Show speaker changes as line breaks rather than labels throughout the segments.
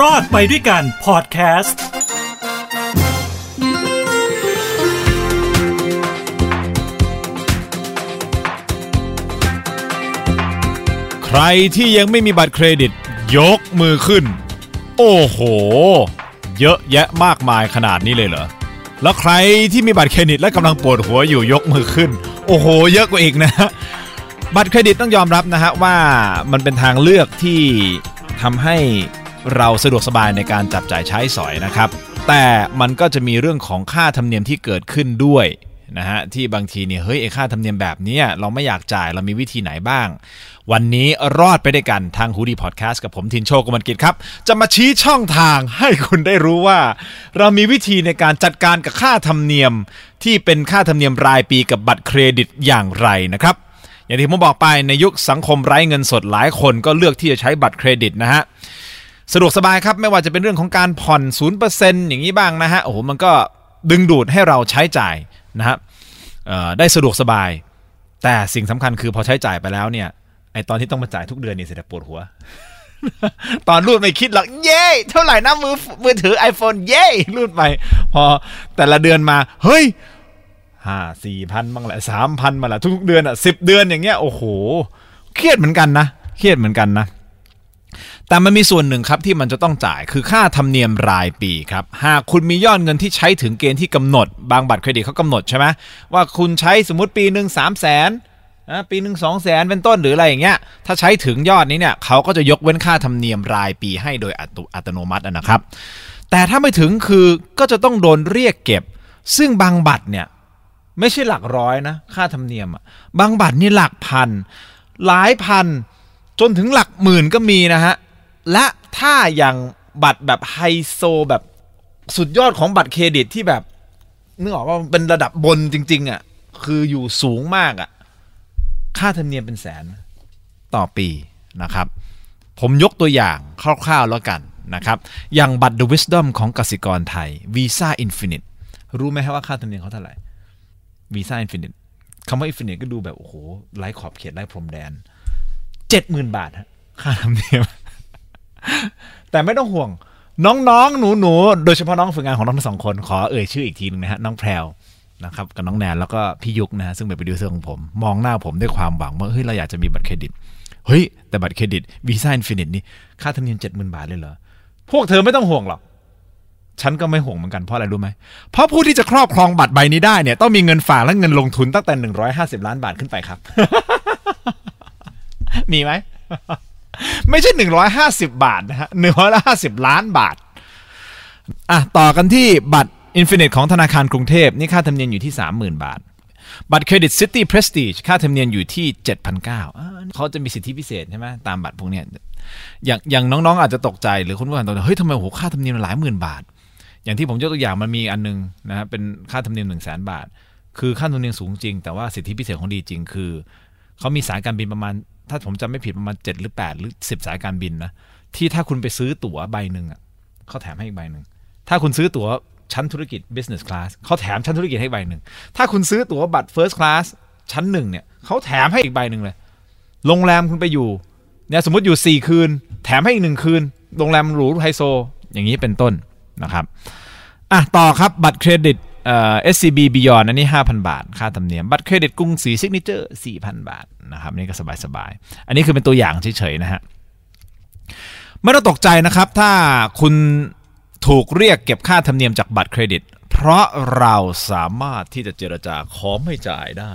รอดไปด้วยกันพอดแคสต์
ใครที่ยังไม่มีบัตรเครดิต ยกมือขึ้น โอ้โห เยอะแยะมากมายขนาดนี้เลยเหรอ แล้วใครที่มีบัตรเครดิตและกำลังปวดหัวอยู่ยกมือขึ้น โอ้โห เยอะกว่าอีกนะ บัตรเครดิตต้องยอมรับนะฮะว่ามันเป็นทางเลือกที่ทำให้ เราสะดวกสบายในการจับจ่ายใช้สอยนะครับ แต่มันก็จะมีเรื่องของค่าธรรมเนียมที่เกิดขึ้นด้วยนะฮะที่บางทีเนี่ยเฮ้ยไอค่าธรรมเนียมแบบนี้เราไม่อยากจ่ายเรามีวิธีไหนบ้าง วันนี้รอดไปได้วยกันทางฮูดีพอดแคสต์กับผมทินโชกุมลกิจครับ จะมาชี้ช่องทางให้คุณได้รู้ว่า เรามีวิธีในการจัดการกับค่าธรรมเนียม ที่เป็นค่าธรรมเนียมรายปีกับบัตรเครดิตอย่างไรนะครับ อย่างที่ผมบอกไปในยุคสังคมไร้เงินสดหลายคนก็เลือกที่จะใช้บัตรเครดิตนะฮะ สะดวกสบายครับไม่ว่าจะเป็นเรื่องของการผ่อน0%อร์เซ็นต์อย่างนี้บ้างนะฮะโอ้โหมันก็ดึงดูดให้เราใช้จ่ายนะฮะได้สะดวกสบาย แต่สิ่งสำคัญคือพอใช้จ่ายไปแล้วเนี่ยไอตอนที่ต้องมาจ่ายทุกเดือนนี่เสียแต่ปวดหัว ตอนรูดไม่คิดหรอกเย้เท่าไหร่นะมือมือถือ iPhone เย้รูดไป พอแต่ละเดือนมา เฮ้ยห้าสี่พันบ้างแหละสามพันมาละทุกเดือนอะสิบเดือนอย่างเงี้ยโอ้โห เครียดเหมือนกันนะ เครียดเหมือนกันนะ แต่มันมีส่วนหนึ่งครับที่มันจะต้องจ่ายคือค่าธรรมเนียมรายปีครับหากคุณมียอดเงินที่ใช้ถึงเกณฑ์ที่กำหนด บางบัตรเครดิตเขากำหนดใช่ไหมว่าคุณใช้สมมติปีหนึ่งสามแสนปีหนึ่งสองแสนเป็นต้นหรืออะไรอย่างเงี้ยถ้าใช้ถึงยอดนี้เนี่ยเขาก็จะยกเว้นค่าธรรมเนียมรายปีให้โดยอัตอตโนมัตินะครับ แต่ถ้าไม่ถึงคือก็จะต้องโดนเรียกเก็บ ซึ่งบางบัตรเนี่ยไม่ใช่หลักร้อยนะค่าธรรมเนียมบางบัตรนี่หลักพัน หลายพันจนถึงหลักหมื่นก็มีนะฮะ และถ้าอย่างบัตรแบบไฮโซแบบสุดยอดของบัตรเครดิตที่แบบนึกออกว่าเป็นระดับบนจริง ๆอะ่ะคืออยู่สูงมากอะ่ะ ค่าธรรมเนียมเป็นแสนต่อปีนะครับ ผมยกตัวอย่างคร่าวๆแล้วกันนะครับ อย่างบัตร The Wisdom ของกสิกรไทย Visa Infinite รู้ไหมฮะว่าค่าธรรมเนียมเขาเท่าไหร่ Visa Infinite คำว่า infinite ก็ดูแบบ โอ้โหไร้ขอบเขตไร้พรมแดนเจ็ดหมื่นบาทฮะค่าธรรมเนียม แต่ไม่ต้องห่วง น้องๆ หนูๆ โดยเฉพาะน้องฝึกงานของน้องทั้งสองคน ขอเอ่ยชื่ออีกทีหนึงนะฮะ น้องแพรวนะครับกับน้องแนนแล้วก็พี่ยุกนะฮะซึ่งเป็นโปรดิวเซอร์ของผม มองหน้าผมด้วยความหวังว่าเฮ้ยเราอยากจะมีบัตรเครดิตเฮ้ย แต่บัตรเครดิต Visa Infinite นี่ค่าธรรมเนียมเจ็ดหมื่นบาทเลยเหรอ พวกเธอไม่ต้องห่วงหรอก ฉันก็ไม่ห่วงเหมือนกันเพราะอะไรรู้ไหม เพราะผู้ที่จะครอบครองบัตรใบนี้ได้เนี่ย ต้องมีเงินฝากและเงินลงทุนตั้งแต่ 150 ล้านบาทขึ้นไปครับ มีไหม ไม่ใช่ 150 บาทนะฮะ150 ล้านบาทอะต่อกันที่บัตร Infinite ของธนาคารกรุงเทพนี่ค่าธรรมเนียมอยู่ที่ 30,000 บาท บัตรเครดิต City Prestige ค่าธรรมเนียมอยู่ที่ 7,900อ่าเขาจะมีสิทธิพิเศษใช่ไหมตามบัตรพวกเนี้ยอย่างอย่างน้องๆอาจจะตกใจหรือคุณผู้ฟังตกใจเฮ้ยทำไมโหค่าธรรมเนียมมันหลายหมื่นบาท อย่างที่ผมยกตัวอย่างมันมีอันนึงนะฮะเป็นค่าธรรมเนียมหนึ่งแสนบาท คือค่าธรรมเนียมสูงจริง แต่ว่าสิทธิพิเศษของดีจริง คือเขามีสายการบินประมาณถ้าผมจำไม่ผิดประมาณ7หรือ 8 หรือ 10 สายการบินนะ ที่ถ้าคุณไปซื้อตั๋วใบหนึ่งอะเขาแถมให้อีกใบหนึ่งถ้าคุณซื้อตั๋วชั้นธุรกิจ business class เขาแถมชั้นธุรกิจให้ใบหนึ่งถ้าคุณซื้อตั๋วบัตร first class ชั้นหนึ่งเนี่ยเขาแถมให้อีกใบหนึ่งเลยโรงแรมคุณไปอยู่เนี่ยสมมติอยู่ 4 คืน แถมให้อีกหนึ่งคืนโรงแรมหรูไฮโซ อย่างนี้เป็นต้นนะครับอะต่อครับบัตรเครดิต เอ่อ SCB Beyond อันนี้ 5,000 บาท ค่าธรรมเนียม บัตรเครดิตกรุงศรี Signature 4,000 บาทนะครับนี่ก็สบายๆ อันนี้คือเป็นตัวอย่างเฉยๆนะฮะไม่ต้องตกใจนะครับ ถ้าคุณถูกเรียกเก็บค่าธรรมเนียมจากบัตรเครดิต เพราะเราสามารถที่จะเจรจาขอไม่จ่ายได้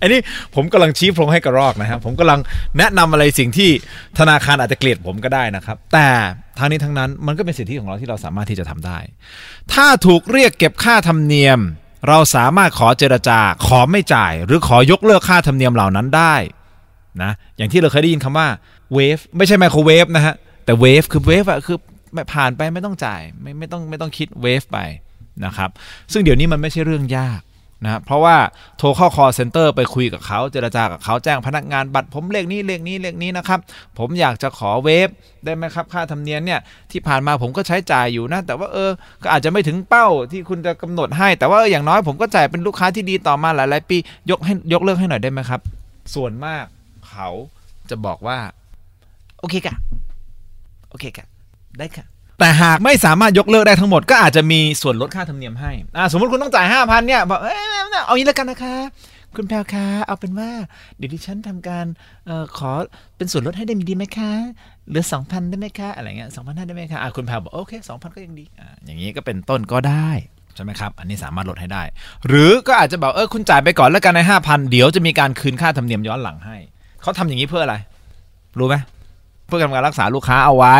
อันนี้ผมกำลังชี้พรงให้กระรอกนะครับ ผมกำลังแนะนำอะไรสิ่งที่ธนาคารอาจจะเกลียดผมก็ได้นะครับ แต่ ทั้งนี้ทั้งนั้นมันก็เป็นสิทธิของเราที่เราสามารถที่จะทำได้ ถ้าถูกเรียกเก็บค่าธรรมเนียม เราสามารถขอเจรจา ขอไม่จ่าย หรือขอยกเลิกค่าธรรมเนียมเหล่านั้นได้นะอย่างที่เราเคยได้ยินคำว่าเวฟไม่ใช่ไมโครเวฟนะฮะแต่เวฟคือเวฟอะคือไม่ผ่านไปไม่ต้องจ่ายไม่ไม่ต้องไม่ต้องคิดเวฟไปนะครับซึ่งเดี๋ยวนี้มันไม่ใช่เรื่องยาก นะเพราะว่าโทรเข้า call center ไปคุยกับเขาเจรจากับเขาแจ้งพนักงานบัตรผมเลขนี้เลขนี้เลขนี้นะครับ ผมอยากจะขอเวฟได้ไหมครับ ค่าธรรมเนียมเนี่ยที่ผ่านมาผมก็ใช้จ่ายอยู่นะ แต่ว่าเออก็อาจจะไม่ถึงเป้าที่คุณจะกำหนดให้ แต่ว่าอย่างน้อยผมก็จ่ายเป็นลูกค้าที่ดีต่อมาหลายๆปียกให้ยกเลิกให้หน่อยได้ไหมครับ ส่วนมากเขาจะบอกว่าโอเคกะโอเคกะได้ค่ะ แต่หากไม่สามารถยกเลิกได้ทั้งหมดก็อาจจะมีส่วนลดค่าธรรมเนียมให้อ่าสมมติคุณต้องจ่ายห้าพันเนี่ยบอกเอ้ยเอางี้แล้วกันนะคะ คุณแพลวคะเอาเป็นว่าเดี๋ยวดิฉันทำการเออขอเป็นส่วนลดให้ได้ดีไหมคะเหลือสองพันได้ไหมคะอะไรเงี้ยสองพันได้ไหมคะอ่าคุณแพลวบอกโอเคสองพันก็ยังดีอ่าอย่างนี้ก็เป็นต้นก็ได้ใช่ไหมครับ อันนี้สามารถลดให้ได้ หรือก็อาจจะบอกเออคุณจ่ายไปก่อนแล้วกันในห้าพันเดี๋ยวจะมีการคืนค่าธรรมเนียมย้อนหลังให้ เขาทำอย่างนี้เพื่ออะไร รู้ไหมเพื่อการรักษาลูกค้าเอาไว้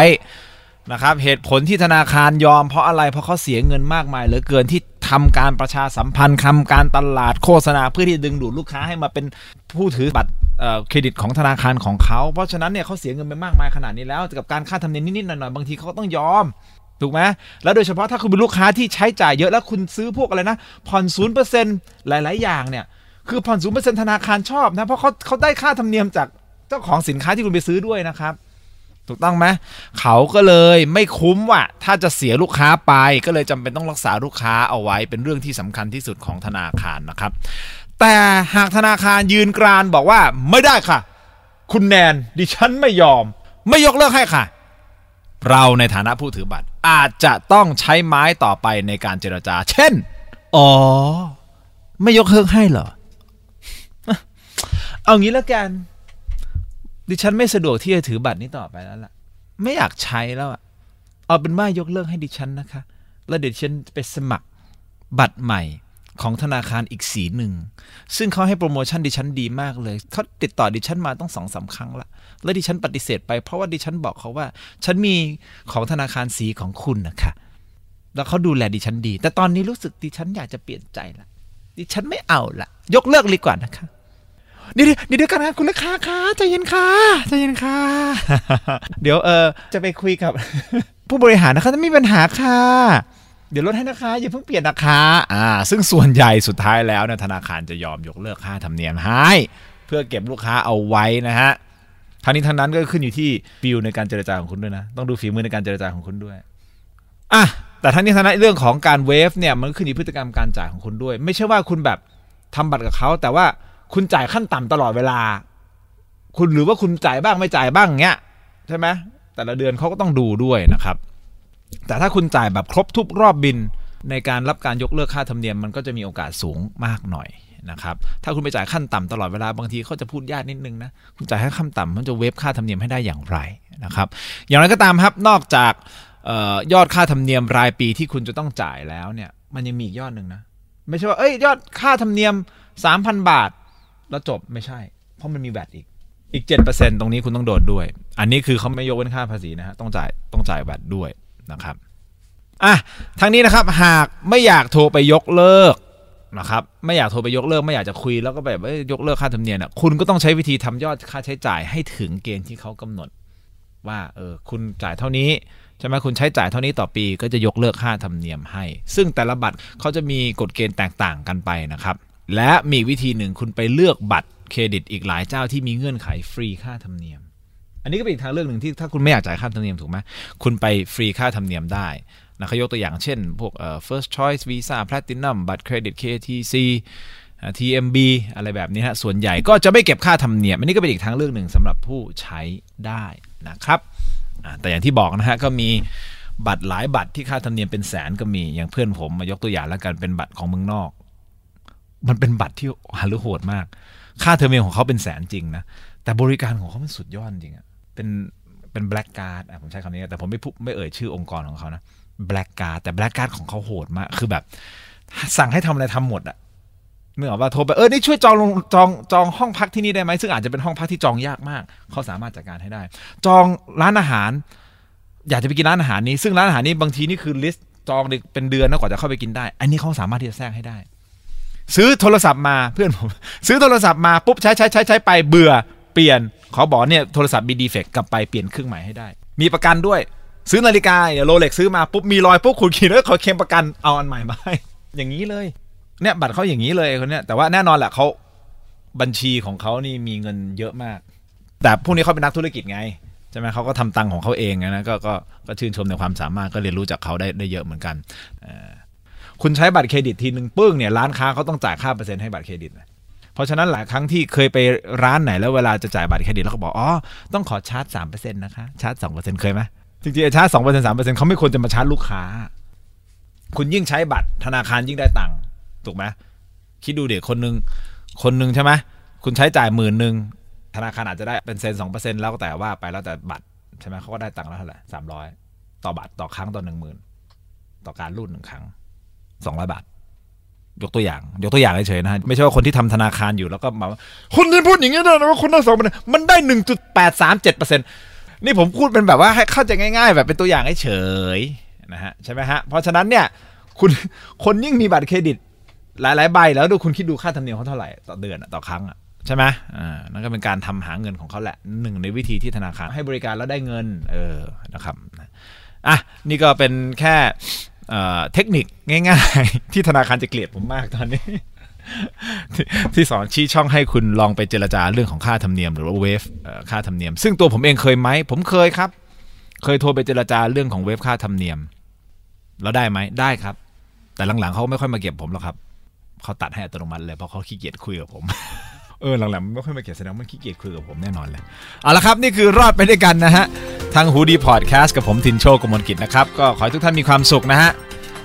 นะครับเหตุผลที่ธนาคารยอมเพราะอะไรเพราะเขาเสียเงินมากมายเหลือเกินที่ทำการประชาสัมพันธ์ทำการตลาดโฆษณาเพื่อที่ดึงดูดลูกค้าให้มาเป็นผู้ถือบัตรเครดิตของธนาคารของเขา เพราะฉะนั้นเนี่ยเขาเสียเงินไปมากมายขนาดนี้แล้วกับการค่าธรรมเนียมนิดๆหน่อยๆบางทีเขาต้องยอมถูกไหมแล้วโดยเฉพาะถ้าคุณเป็นลูกค้าที่ใช้จ่ายเยอะแล้วคุณซื้อพวกอะไรนะผ่อนศูนย์เปอร์เซ็นต์หลาย ๆ อย่างเนี่ยคือผ่อนศูนย์เปอร์เซ็นต์ธนาคารชอบนะเพราะเขาเขาได้ค่าธรรมเนียมจากเจ้าของสินค้าที่คุณไปซื้อด้วยนะครับ ถูกต้องไหมเขาก็เลยไม่คุ้มว่ะถ้าจะเสียลูกค้าไปก็เลยจำเป็นต้องรักษาลูกค้าเอาไว้เป็นเรื่องที่สำคัญที่สุดของธนาคารนะครับ แต่หากธนาคารยืนกรานบอกว่าไม่ได้ค่ะ คุณแนนดิฉันไม่ยอม ไม่ยกเลิกให้ค่ะ เราในฐานะผู้ถือบัตร อาจจะต้องใช้ไม้ต่อไปในการเจรจา เช่น อ๋อ ไม่ยกเลิกให้เหรอเอางี้แล้วกัน ดิฉันไม่สะดวกที่จะถือบัตรนี้ต่อไปแล้วล่ะ ไม่อยากใช้แล้วอะเอาเป็นว่ายกเลิกให้ดิฉันนะคะ แล้วเดี๋ยวดิฉันไปสมัครบัตรใหม่ของธนาคารอีกสีหนึ่ง ซึ่งเขาให้โปรโมชั่นดิฉันดีมากเลย เขาติดต่อดิฉันมาต้องสองสาครั้งละ แล้วดิฉันปฏิเสธไปเพราะว่าดิฉันบอกเขาว่า ฉันมีของธนาคารสีของคุณนะคะ แล้วเขาดูแลดิฉันดี แต่ตอนนี้รู้สึกดิฉันอยากจะเปลี่ยนใจละ ดิฉันไม่เอาละ ยกเลิกดีกว่านะคะ เดี๋ยวเดี๋ยวเดี๋ยวกันนะคุณลูกค้าคะใจเย็นค่ะใจเย็นค่ะ เดี๋ยวเออจะไปคุยกับ ผู้บริหารนะคะไม่มีปัญหาค่ะเดี๋ยวลดให้นะคะอย่าเพิ่งเปลี่ยนนะคะอ่า ซึ่งส่วนใหญ่สุดท้ายแล้วเนี่ยธนาคารจะยอมยกเลิกค่าธรรมเนียมให้เพื่อเก็บลูกค้าเอาไว้นะฮะทั้งนี้ทั้งนั้นก็ขึ้นอยู่ที่ฟิลในการเจรจาของคุณด้วยนะ ต้องดูฝีมือในการเจรจาของคุณด้วยอะแต่ทั้งนี้ทั้งนั้นเรื่องของการเวฟเนี่ยมันก็ขึ้นอยู่พฤติกรรมการจ่ายของคุณด้วย ไม่ใช่ว่าคุณแบบทำบัตรกับเขาแต่ว่า คุณจ่ายขั้นต่ำตลอดเวลา คุณหรือว่าคุณจ่ายบ้างไม่จ่ายบ้างเงี้ยใช่ไหมแต่ละเดือนเขาก็ต้องดูด้วยนะครับ แต่ถ้าคุณจ่ายแบบครบทุกรอบบินในการรับการยกเลิกค่าธรรมเนียมมันก็จะมีโอกาสสูงมากหน่อยนะครับ ถ้าคุณไปจ่ายขั้นต่ำตลอดเวลาบางทีเขาจะพูดยากนิดนึงนะ คุณจ่ายแค่ขั้นต่ำมันจะเวฟค่าธรรมเนียมให้ได้อย่างไรนะครับ อย่างไรก็ตามครับ นอกจากออยอดค่าธรรมเนียมรายปีที่คุณจะต้องจ่ายแล้วเนี่ย มันยังมีอีกยอดหนึ่งนะ ไม่ใช่ว่า เอ้ย ยอดค่าธรรมเนียม 3,000 บาท แล้วจบไม่ใช่ เพราะมันมีแวดอีกอีก7%ตรงนี้คุณต้องโดนด้วย อันนี้คือเขาไม่ยกเว้นค่าภาษีนะฮะต้องจ่ายต้องจ่ายแวดด้วยนะครับอะทั้งนี้นะครับหากไม่อยากโทรไปยกเลิกนะครับไม่อยากโทรไปยกเลิกไม่อยากจะคุยแล้วก็แบบยกเลิกค่าธรรมเนียมอะคุณก็ต้องใช้วิธีทำยอดค่าใช้จ่ายให้ถึงเกณฑ์ที่เขากำหนด ว่าเออคุณจ่ายเท่านี้ใช่ไหมคุณใช้จ่ายเท่านี้ต่อปีก็จะยกเลิกค่าธรรมเนียมให้ ซึ่งแต่ละบัตรเขาจะมีกฎเกณฑ์แตกต่างกันไปนะครับ และมีวิธีหนึ่งคุณไปเลือกบัตรเครดิตอีกหลายเจ้าที่มีเงื่อนไขฟรีค่าธรรมเนียม อันนี้ก็เป็นอีกทางเลือกหนึ่งที่ถ้าคุณไม่อยากจ่ายค่าธรรมเนียมถูกไหมคุณไปฟรีค่าธรรมเนียมได้นะเขายกตัวอย่างเช่น พวก first choice visa platinum บัตรเครดิต KTC TMB อะไรแบบนี้ฮะส่วนใหญ่ก็จะไม่เก็บค่าธรรมเนียม อันนี้ก็เป็นอีกทางเลือกหนึ่งสำหรับผู้ใช้ได้นะครับแต่อย่างที่บอกนะฮะก็มีบัตรหลายบัตรที่ค่าธรรมเนียมเป็นแสนก็มีอย่างเพื่อนผมมายกตัวอย่างแล้วกันเป็นบัตรของเมืองนอก มันเป็นบัตรที่หารือโหดมาก ค่าธรรมเนียมของเขาเป็นแสนจริงนะ แต่บริการของเขามันสุดยอดจริงอะเป็นเป็น black card ผมใช้คำนี้ แต่ผมไม่พูดไม่เอ่ยชื่อองค์กรของเขานะ black card แต่ black card ของเขาโหดมาก คือแบบ สั่งให้ทำอะไรทำหมดอะนึกออกป่ะโทรไปเออนี่ช่วยจองลงจองจองห้องพักที่นี่ได้ไหมซึ่งอาจจะเป็นห้องพักที่จองยากมาก เขาสามารถจัดการให้ได้ จองร้านอาหาร อยากจะไปกินร้านอาหารนี้ ซึ่งร้านอาหารนี้บางทีนี่คือ list จองเป็นเดือนนะกว่าจะเข้าไปกินได้ อันนี้เขาสามารถที่จะแทรกให้ได้ ซื้อโทรศัพท์มาเพื่อนผมซื้อโทรศัพท์มาปุ๊บใช้ใช้ใช้ใช้ไปเบื่อเปลี่ยนเขาบอกเนี่ยโทรศัพท์มีดีเฟกต์กลับไปเปลี่ยนเครื่องใหม่ให้ได้ มีประกันด้วย ซื้อนาฬิกาเดี๋ยโรเล็กซื้อมาปุ๊บมีรอยปุ๊บคุณขี่แล้วขอเคลมประกันเอาอันใหม่มาให้อย่างนี้เลยเนี่ยบัตรเขาอย่างนี้เลยคนเนี้ยแต่ว่าแน่นอนแหละเขาบัญชีของเขานี่มีเงินเยอะมาก แต่พวกนี้เขาเป็นนักธุรกิจไงใช่ไหมเขาก็ทำตังค์ของเขาเองนะก็ก็ก็ชื่นชมในความสามารถก็เรียนรู้จากเขาได้ได้เยอะเหมือนกันอ คุณใช้บัตรเครดิตทีหนึ่งปึ้งเนี่ยร้านค้าเขาต้องจ่ายค่าเปอร์เซ็นต์ให้บัตรเครดิตนะเพราะฉะนั้นหลายครั้งที่เคยไปร้านไหนแล้วเวลาจะจ่ายบัตรเครดิตแล้วก็บอกอ๋อต้องขอชาร์จสามเปอร์เซ็นต์นะคะชาร์จสองเปอร์เซ็นต์เคยไหมจริงๆไอชาร์จสองเปอร์เซ็นต์สามเปอร์เซ็นต์เขาไม่ควรจะมาชาร์จลูกค้า คุณยิ่งใช้บัตรธนาคารยิ่งได้ตังค์ถูกไหมคิดดูเด็กคนหนึ่งคนหนึ่งใช่ไหมคุณใช้จ่ายหมื่นหนึ่งธนาคารอาจจะได้เป็นเซนสองเปอร์เซ็นต์แล้วก็แต่ว่าไปแล้วแต่บัตรใช่ไหมเขาก็ได้ตังค์แล้วเท่าไหร่สามร้อยต่อบัตรต่อครั้งต่อหนึ่งหมื่นต่อการรูดหนึ่งครั้ง สองร้อยบาท ยกตัวอย่าง ยกตัวอย่างเฉยๆนะฮะไม่ใช่ว่าคนที่ทำธนาคารอยู่แล้วก็มาคุณนี่พูดอย่างนี้นะว่าคุณได้สองเปอร์เซ็นต์มันได้หนึ่งจุดแปดสามเจ็ดเปอร์เซ็นต์นี่ผมพูดเป็นแบบว่าให้เข้าใจง่าย ๆ แบบเป็นตัวอย่างเฉยๆนะฮะใช่ไหมฮะเพราะฉะนั้นเนี่ยคุณคนยิ่งมีบัตรเครดิต หลายๆใบแล้วดูคุณคิดดูค่าธรรมเนียมเขาเท่าไหร่ต่อเดือนต่อครั้งอะใช่ไหมอ่านั่นก็เป็นการทำหาเงินของเขาแหละหนึ่งในวิธีที่ธนาคารให้บริการแล้วได้เงิน เออนะครับอะนี่ก็เป็นแค่ เทคนิคง่ายๆ ที่ธนาคารจะเกลียดผมมากตอนนี้ที่ที่สอนชี้ช่องให้คุณลองไปเจรจาเรื่องของค่าธรรมเนียมหรือว่าเวฟค่าธรรมเนียม ซึ่งตัวผมเองเคยไหมผมเคยครับ เคยโทรไปเจรจาเรื่องของเวฟค่าธรรมเนียม แล้วได้ไหมได้ครับ แต่หลังๆเขาไม่ค่อยมาเก็บผมหรอกครับเขาตัดให้อัตโนมัติเลยเพราะเขาขี้เกียจคุยกับผม เออหลังๆมันไม่ค่อยมาเขียนแสดงว่ามันขี้เกียจคุยกับผมแน่นอนเลยเอาละครับ นี่คือรอดไปด้วยกันนะฮะทางฮูดีพอดแคสต์กับผมทินโชกมลกิจนะครับก็ขอให้ทุกท่านมีความสุขนะฮะ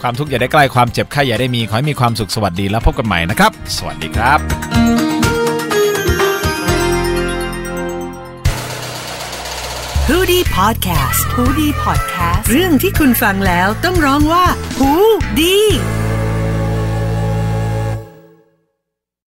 ความทุกข์อย่าได้ใกล้ความเจ็บไข้อย่าได้มีขอให้มีความสุขสวัสดีแล้วพบกันใหม่นะครับ สวัสดีครับ
h o ดี้พอดแคสต์ฮูดี้พอดแคสต์เรื่องที่คุณฟังแล้วต้องร้องว่าหูดี